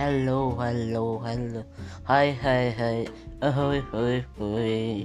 Hello, hello, hello. Hi, hi, hi. Ahoy, hoy, hoy.